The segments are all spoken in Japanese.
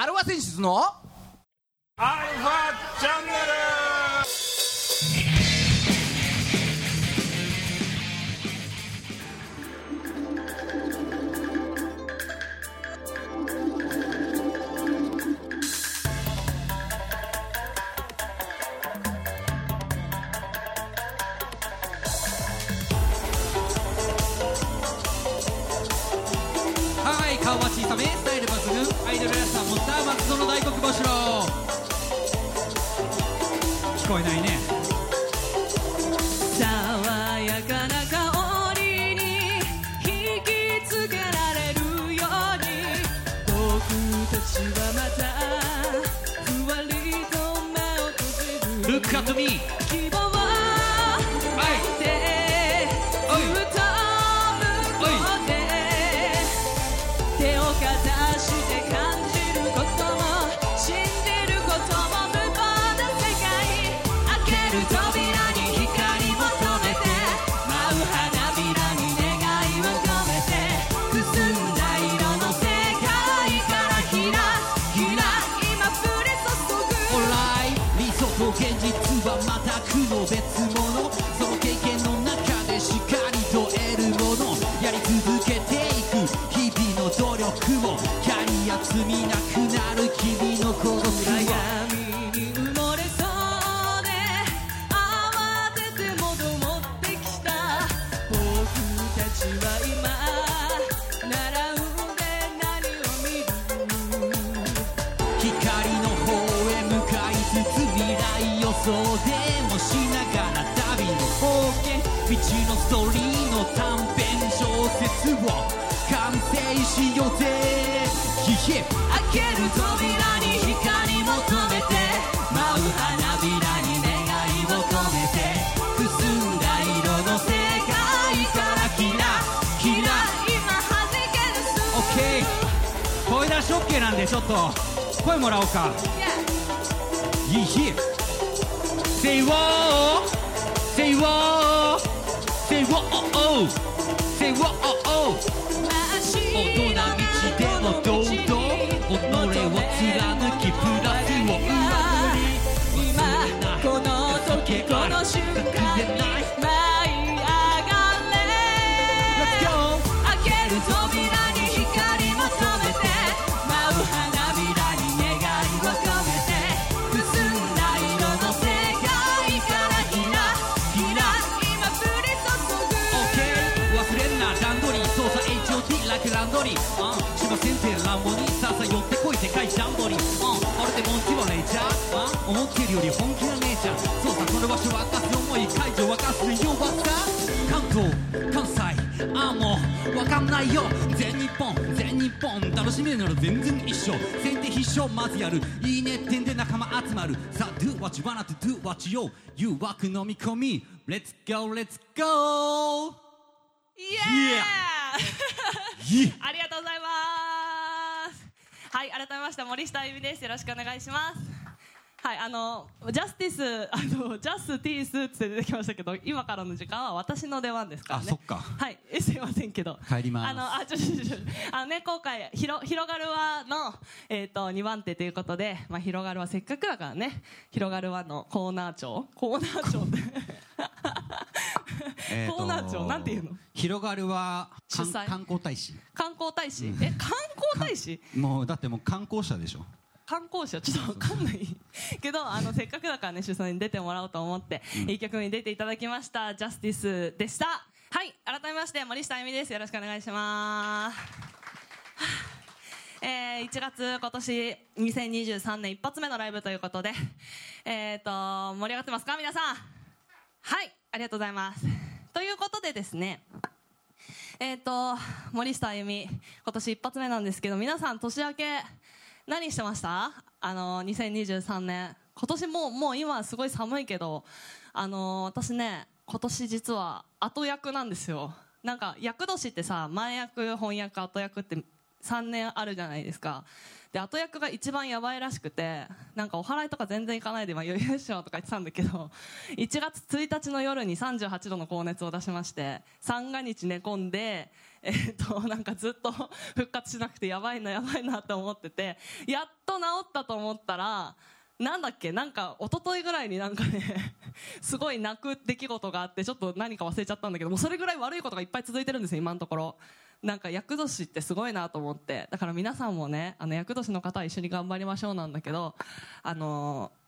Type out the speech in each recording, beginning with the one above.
アルファ選出のアルファチャンネル。険道のストーリーの短編小説を完成しようぜヒヒ開ける扉に光求めて舞う花びらに願いを込めてくすんだ色の世界からキラキラ今弾けるスオッケー声出し OK なんでちょっと。声もらおうか。ヒヒ Say what Say wow what Say what Say what 大人道でも堂々己を貫きプラスを上今この時この瞬間リー。うん。しませんて乱暴にささ寄ってこい世界ジャンボリー。うん。俺でモンティはレイジャーうん。思ってるより本気な姉ちゃん。そうさこの場所沸かす思い解除沸かすよばっか関東関西ああもうわかんないよ。全日本全日本。楽しめるなら全然一緒。先手必勝。まずやる。いいねってんで仲間集まる。さあ Do what you wanna to do what you 誘惑飲み込み。Let's go let's go! イエーイ Yeah! ありがとうございます。はい、改めまして森下あゆみです。よろしくお願いします。はい、あのジャスティス、あのジャスティスって出てきましたけど、今からの時間は私の出番ですからね。あそっかはい、えすいませんけど。帰りますあの、あ、ちょちょちょ、あのね、今回ひろ広がる輪のえっ、と二番手ということで、まあ広がるはせっかくだからね、広がる輪のコーナー長、コーナー長って。えーとコーナー。長なんていうの？広がるは観主催？観光大使。観光大使、え観光大使？もうだってもう観光者でしょ。観光者？ちょっとわかんないけどあのせっかくだからね主催に出てもらおうと思って、いい曲に出ていただきました。ジャスティスでした。はい改めまして森下あゆみです。よろしくお願いします。えー、1月今年2023年一発目のライブということでえっ、と盛り上がってますか？皆さん。はいありがとうございます。ということでですねえっ、と森下あゆみ今年一発目なんですけど皆さん年明け何してました？あの2023年。今年もうもう今はすごい寒いけどあの私ね今年実は後役なんですよ。なんか役年ってさ前役翻訳後役って3年あるじゃないですか。で後役が一番やばいらしくてなんかお祓いとか全然行かないでまあ余裕っしょとか言ってたんだけど1月1日の夜に38度の高熱を出しまして三が日寝込んでえっとなんかずっと 復活しなくてやばいなやばいなって思っててやっと治ったと思ったらなんだっけなんか一昨日ぐらいになんかね すごい泣く出来事があってちょっと何か忘れちゃったんだけどもうそれぐらい悪いことがいっぱい続いてるんですよ今のところ。なんか厄年ってすごいなと思って。だから皆さんもねあの厄年の方は一緒に頑張りましょうなんだけどあのー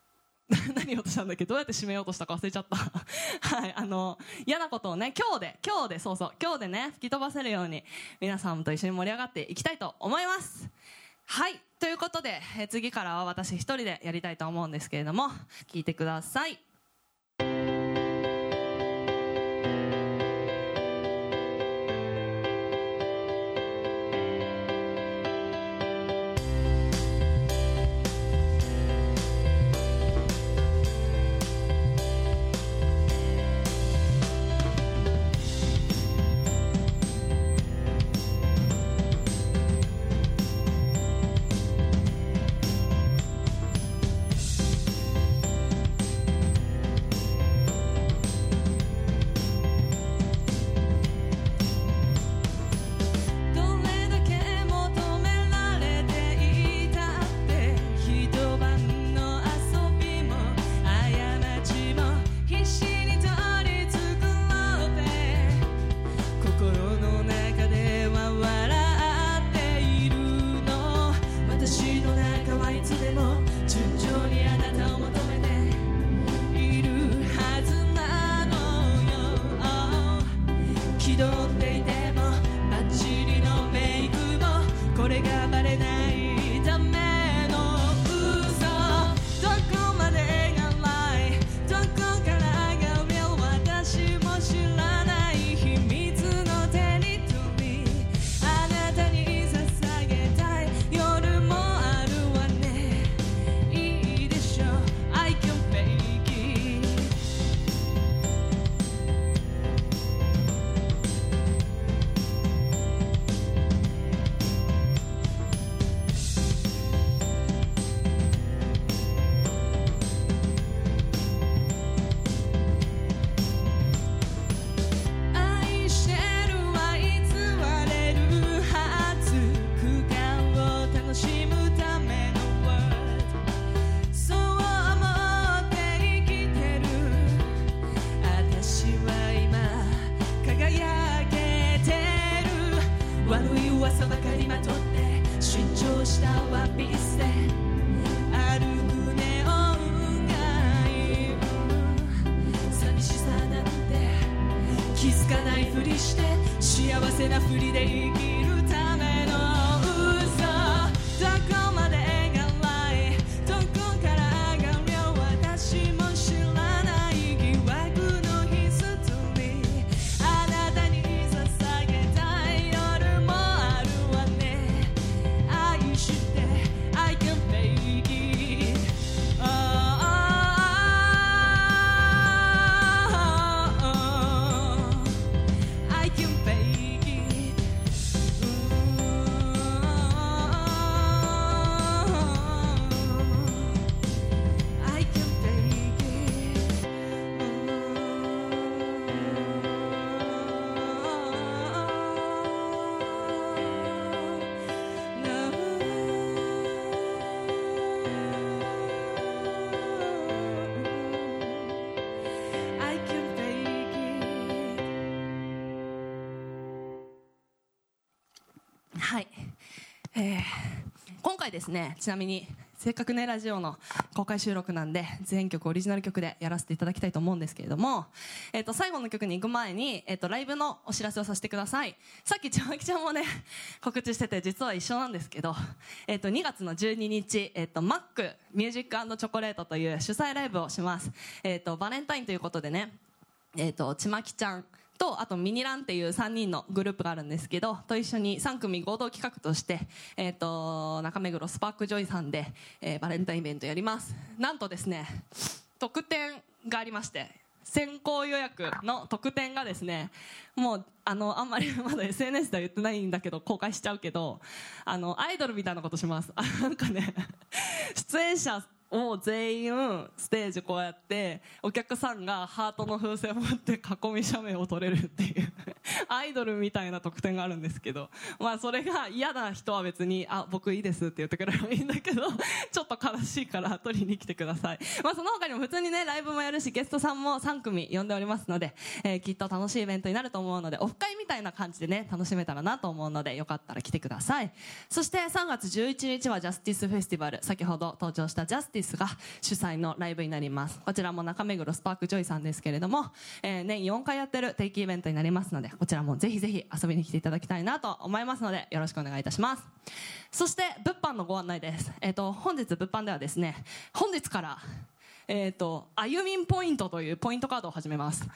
何言おうとしたんだっけ？どうやって締めようとしたか忘れちゃった。はいあの嫌なことをね今日で今日でそうそう今日でね吹き飛ばせるように皆さんと一緒に盛り上がっていきたいと思います。はいということで、え次からは私一人でやりたいと思うんですけれども聞いてください。えー今回ですねちなみにせっかくねラジオの公開収録なんで全曲オリジナル曲でやらせていただきたいと思うんですけれども、えー、と最後の曲に行く前に、えー、とライブのお知らせをさせてください。さっきちゃまきちゃんもね 告知してて実は一緒なんですけど、えー、と2月の12日、えー、とマックミュージックチョコレートという主催ライブをします、えー、とバレンタインということでねえー、とちまきちゃんとあとミニランっていう3人のグループがあるんですけどと一緒に3組合同企画として、えー、と中目黒スパークジョイさんで、えーバレンタインイベントやります。なんとですね特典がありまして先行予約の特典がですねもうあのあんまり まだ SNS では言ってないんだけど公開しちゃうけどあのアイドルみたいなことします。なんかね 出演者を全員ステージこうやってお客さんがハートの風船を持って囲み写メを撮れるっていう。アイドルみたいな特典があるんですけど、まあ、それが嫌な人は別に「あ僕いいです」って言ってくれればいいんだけど ちょっと悲しいから撮りに来てください、まあ、その他にも普通にねライブもやるしゲストさんも3組呼んでおりますので、えきっと楽しいイベントになると思うのでオフ会みたいな感じでね楽しめたらなと思うのでよかったら来てください。そして3月11日はジャスティスフェスティバル。先ほど登場したジャスティスが主催のライブになります。こちらも中目黒スパークジョイさんですけれども、えー年4回やってる定期イベントになりますのでこちらもぜひぜひ遊びに来ていただきたいなと思いますのでよろしくお願いいたします。そして物販のご案内です、えー、と本日物販ではですね本日からえっ、と、あゆみんポイントというポイントカードを始めます。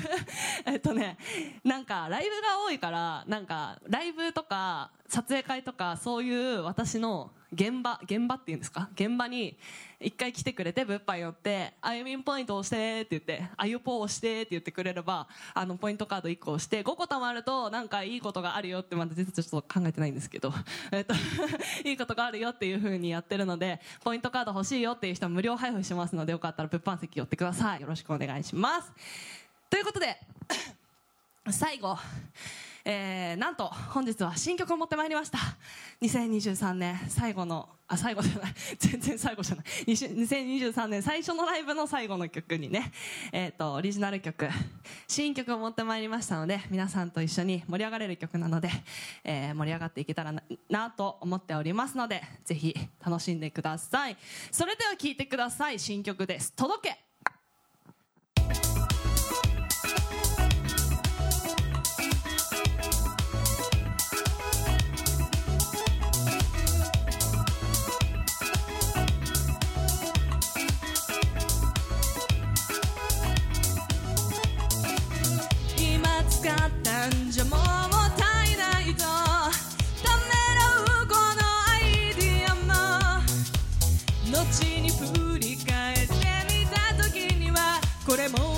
えっとね、なんかライブが多いから、なんかライブとか撮影会とかそういう私の現場、現場っていうんですか？現場に一回来てくれて物販寄って、あゆみんポイント押してって言って、あゆぽ押してって言ってくれれば、あのポイントカード1個押して、5個貯まるとなんかいいことがあるよってまだ実はちょっと考えてないんですけど、えっと、いいことがあるよっていう風にやってるので、ポイントカード欲しいよっていう人は無料配布しますので、よかったら物販席寄ってください。よろしくお願いします。ということで、最後、えー、なんと本日は新曲を持ってまいりました。2023年最後のあ最後じゃない。全然最後じゃない。2023年最初のライブの最後の曲にね、えー、とオリジナル曲。新曲を持ってまいりましたので皆さんと一緒に盛り上がれる曲なので、えー盛り上がっていけたらななと思っておりますのでぜひ楽しんでください。それでは聴いてください。新曲です「届け」これも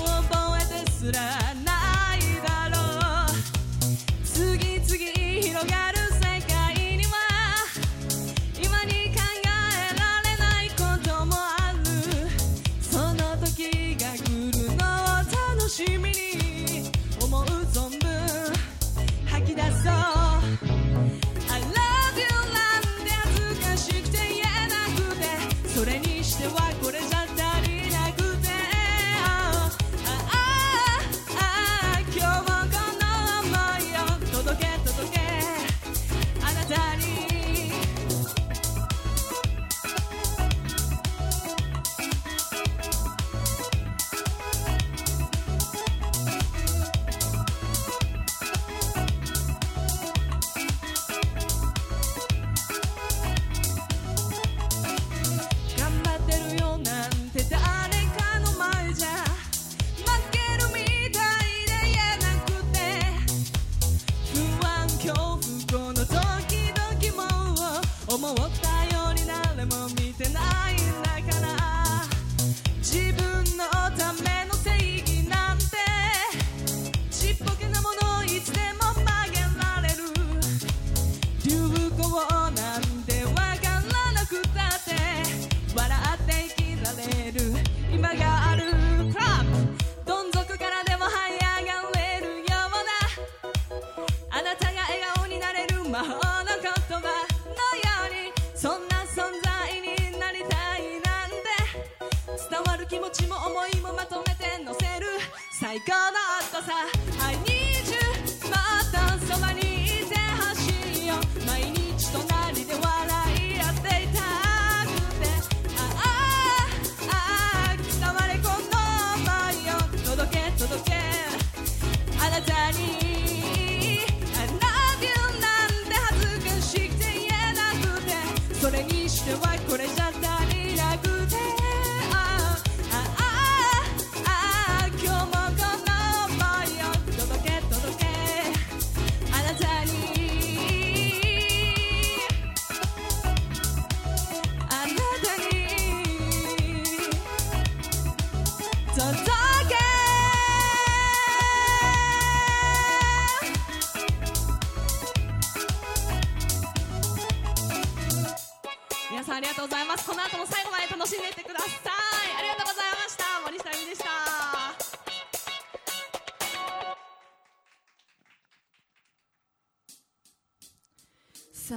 桜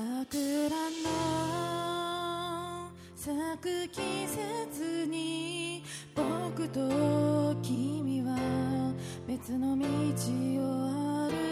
の咲く季節に僕と君は別の道を歩いて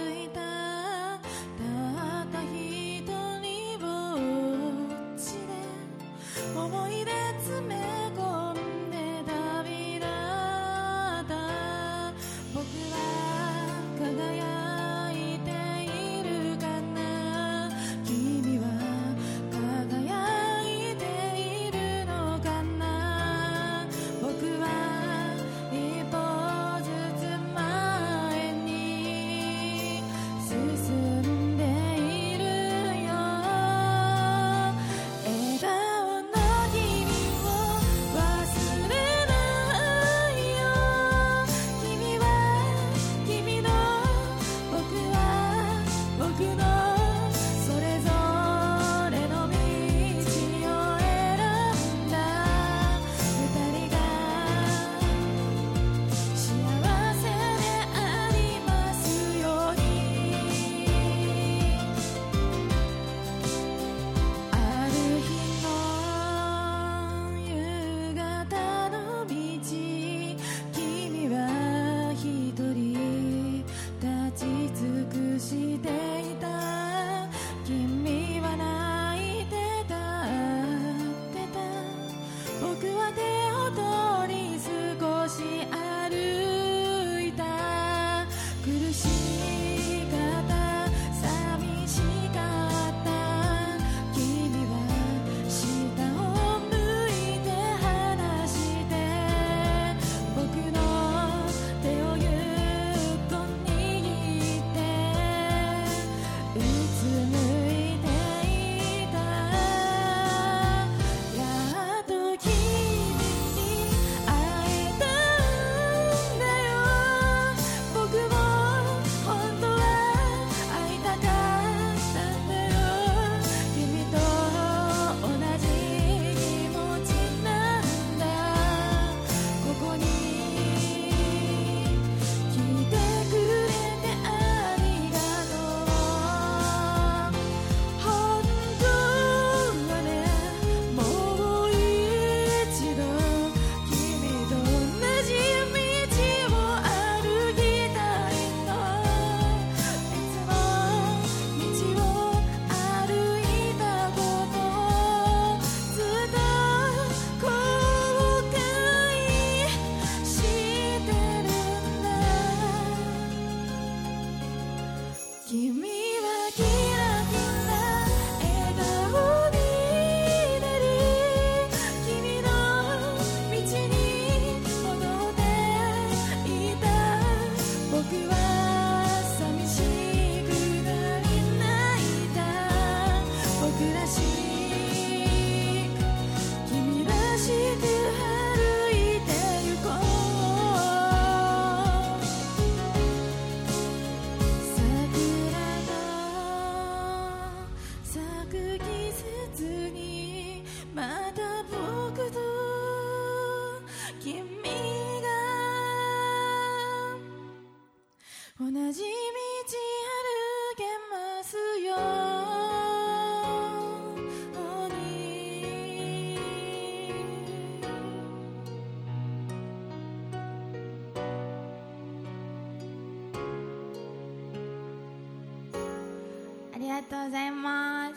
がとうございます。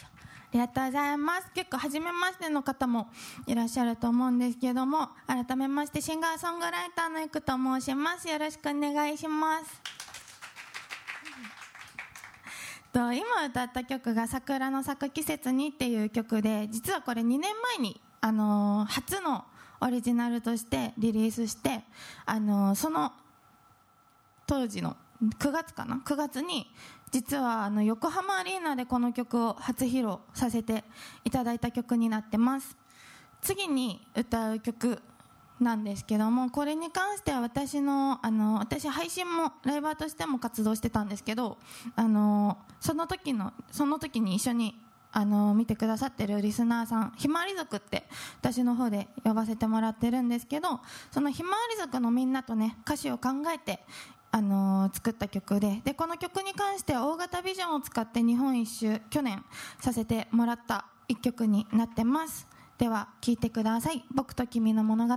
ありがとうございます。結構、初めましての方もいらっしゃると思うんですけども、改めまして、シンガーソングライターのいくと申します。よろしくお願いします。と今歌った曲が「桜の咲く季節に」っていう曲で実はこれ2年前に、あの初のオリジナルとしてリリースして、あのその当時の9月かな？9月に実はあの横浜アリーナでこの曲を初披露させていただいた曲になってます。次に歌う曲なんですけどもこれに関しては私のあの私配信もライバーとしても活動してたんですけどあのその時のその時に一緒にあの見てくださってるリスナーさんひまわり族って私の方で呼ばせてもらってるんですけどそのひまわり族のみんなとね歌詞を考えてあの作った曲ででこの曲に関しては大型ビジョンを使って日本一周去年させてもらった一曲になってます。では聴いてください「僕と君の物語」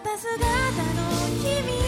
姿の君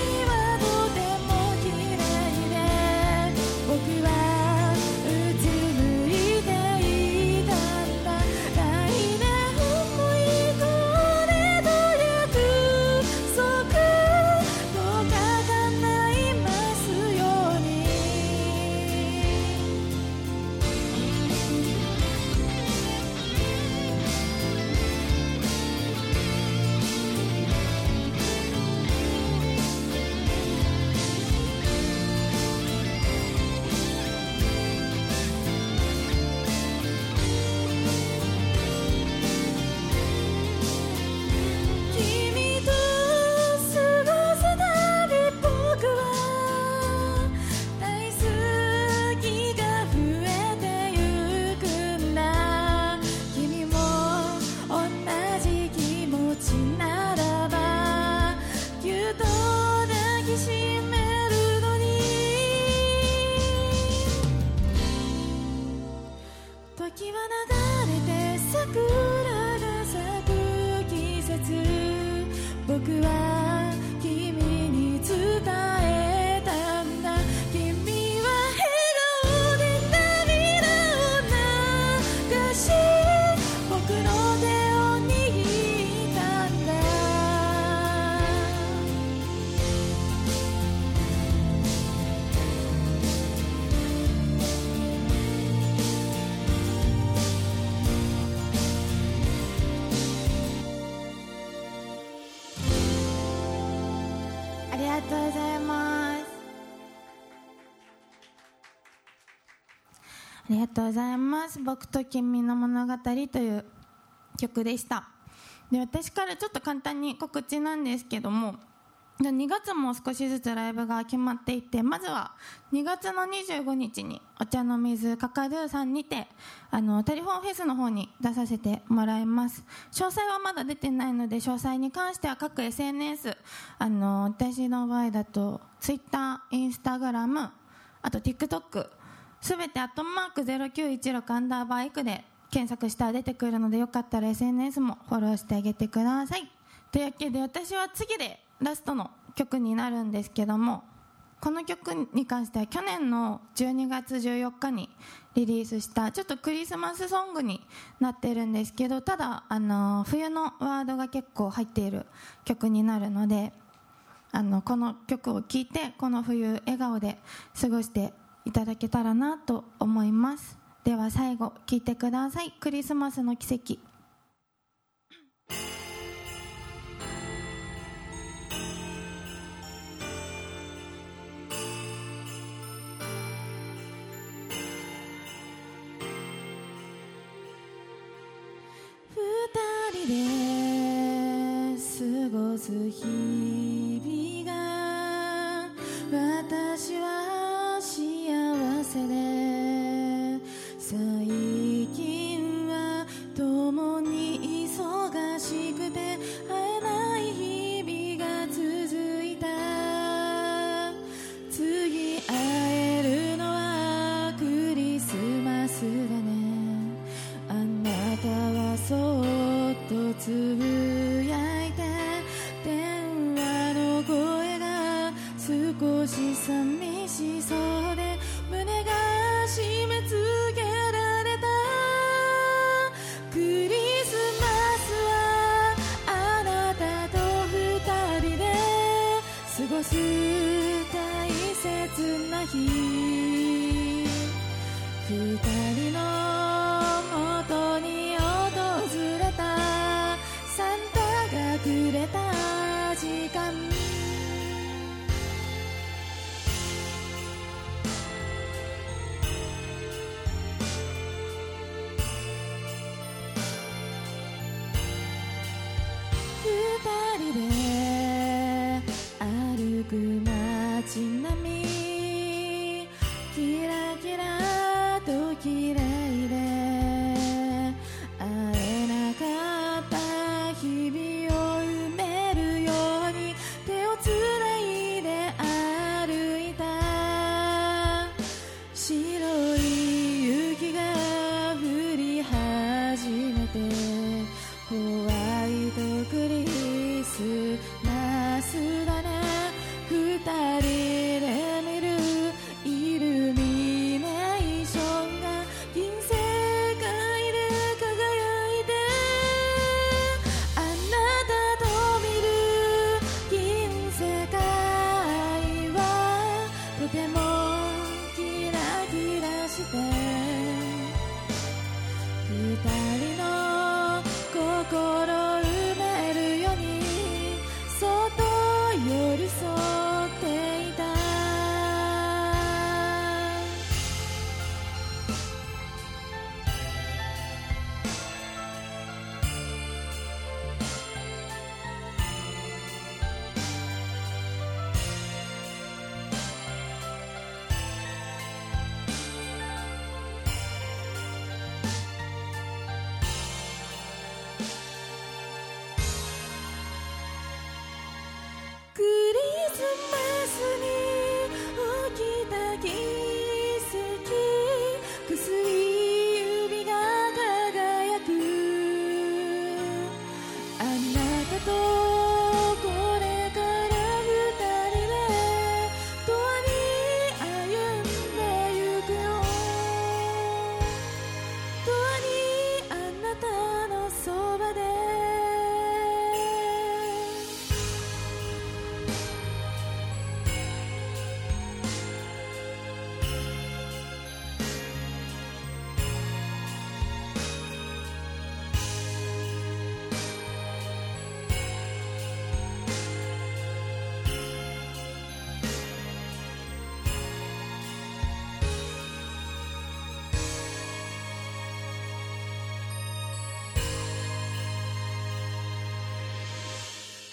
りがとうございます。僕と君の物語という曲でした。で私からちょっと簡単に告知なんですけども2月も少しずつライブが決まっていてまずは2月の25日にお茶の水カカドゥさんにてあのテレフォンフェスの方に出させてもらいます。詳細はまだ出てないので詳細に関しては各 SNS あの私の場合だと Twitter、Instagram あと TikTok すべてアットマーク0916アンダーバーエクで検索したら出てくるのでよかったら SNS もフォローしてあげてください。というわけで私は次でラストの曲になるんですけどもこの曲に関しては去年の12月14日にリリースしたちょっとクリスマスソングになってるんですけどただあの冬のワードが結構入っている曲になるのであのこの曲を聴いてこの冬笑顔で過ごしていただけたらなと思います。では最後聴いてください。クリスマスの奇跡。二人で過ごす日。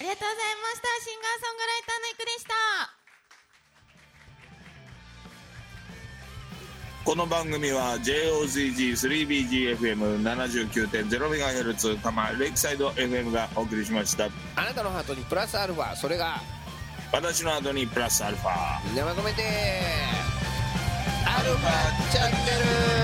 りがとうございました。シンガーソングライターのいくでした。この番組は JOZG3BGFM79.0MHz 多摩レイクサイド FM がお送りしました。あなたのハートにプラスアルファそれが私のハートにプラスアルファ。みんなまとめてアルファチャンネル。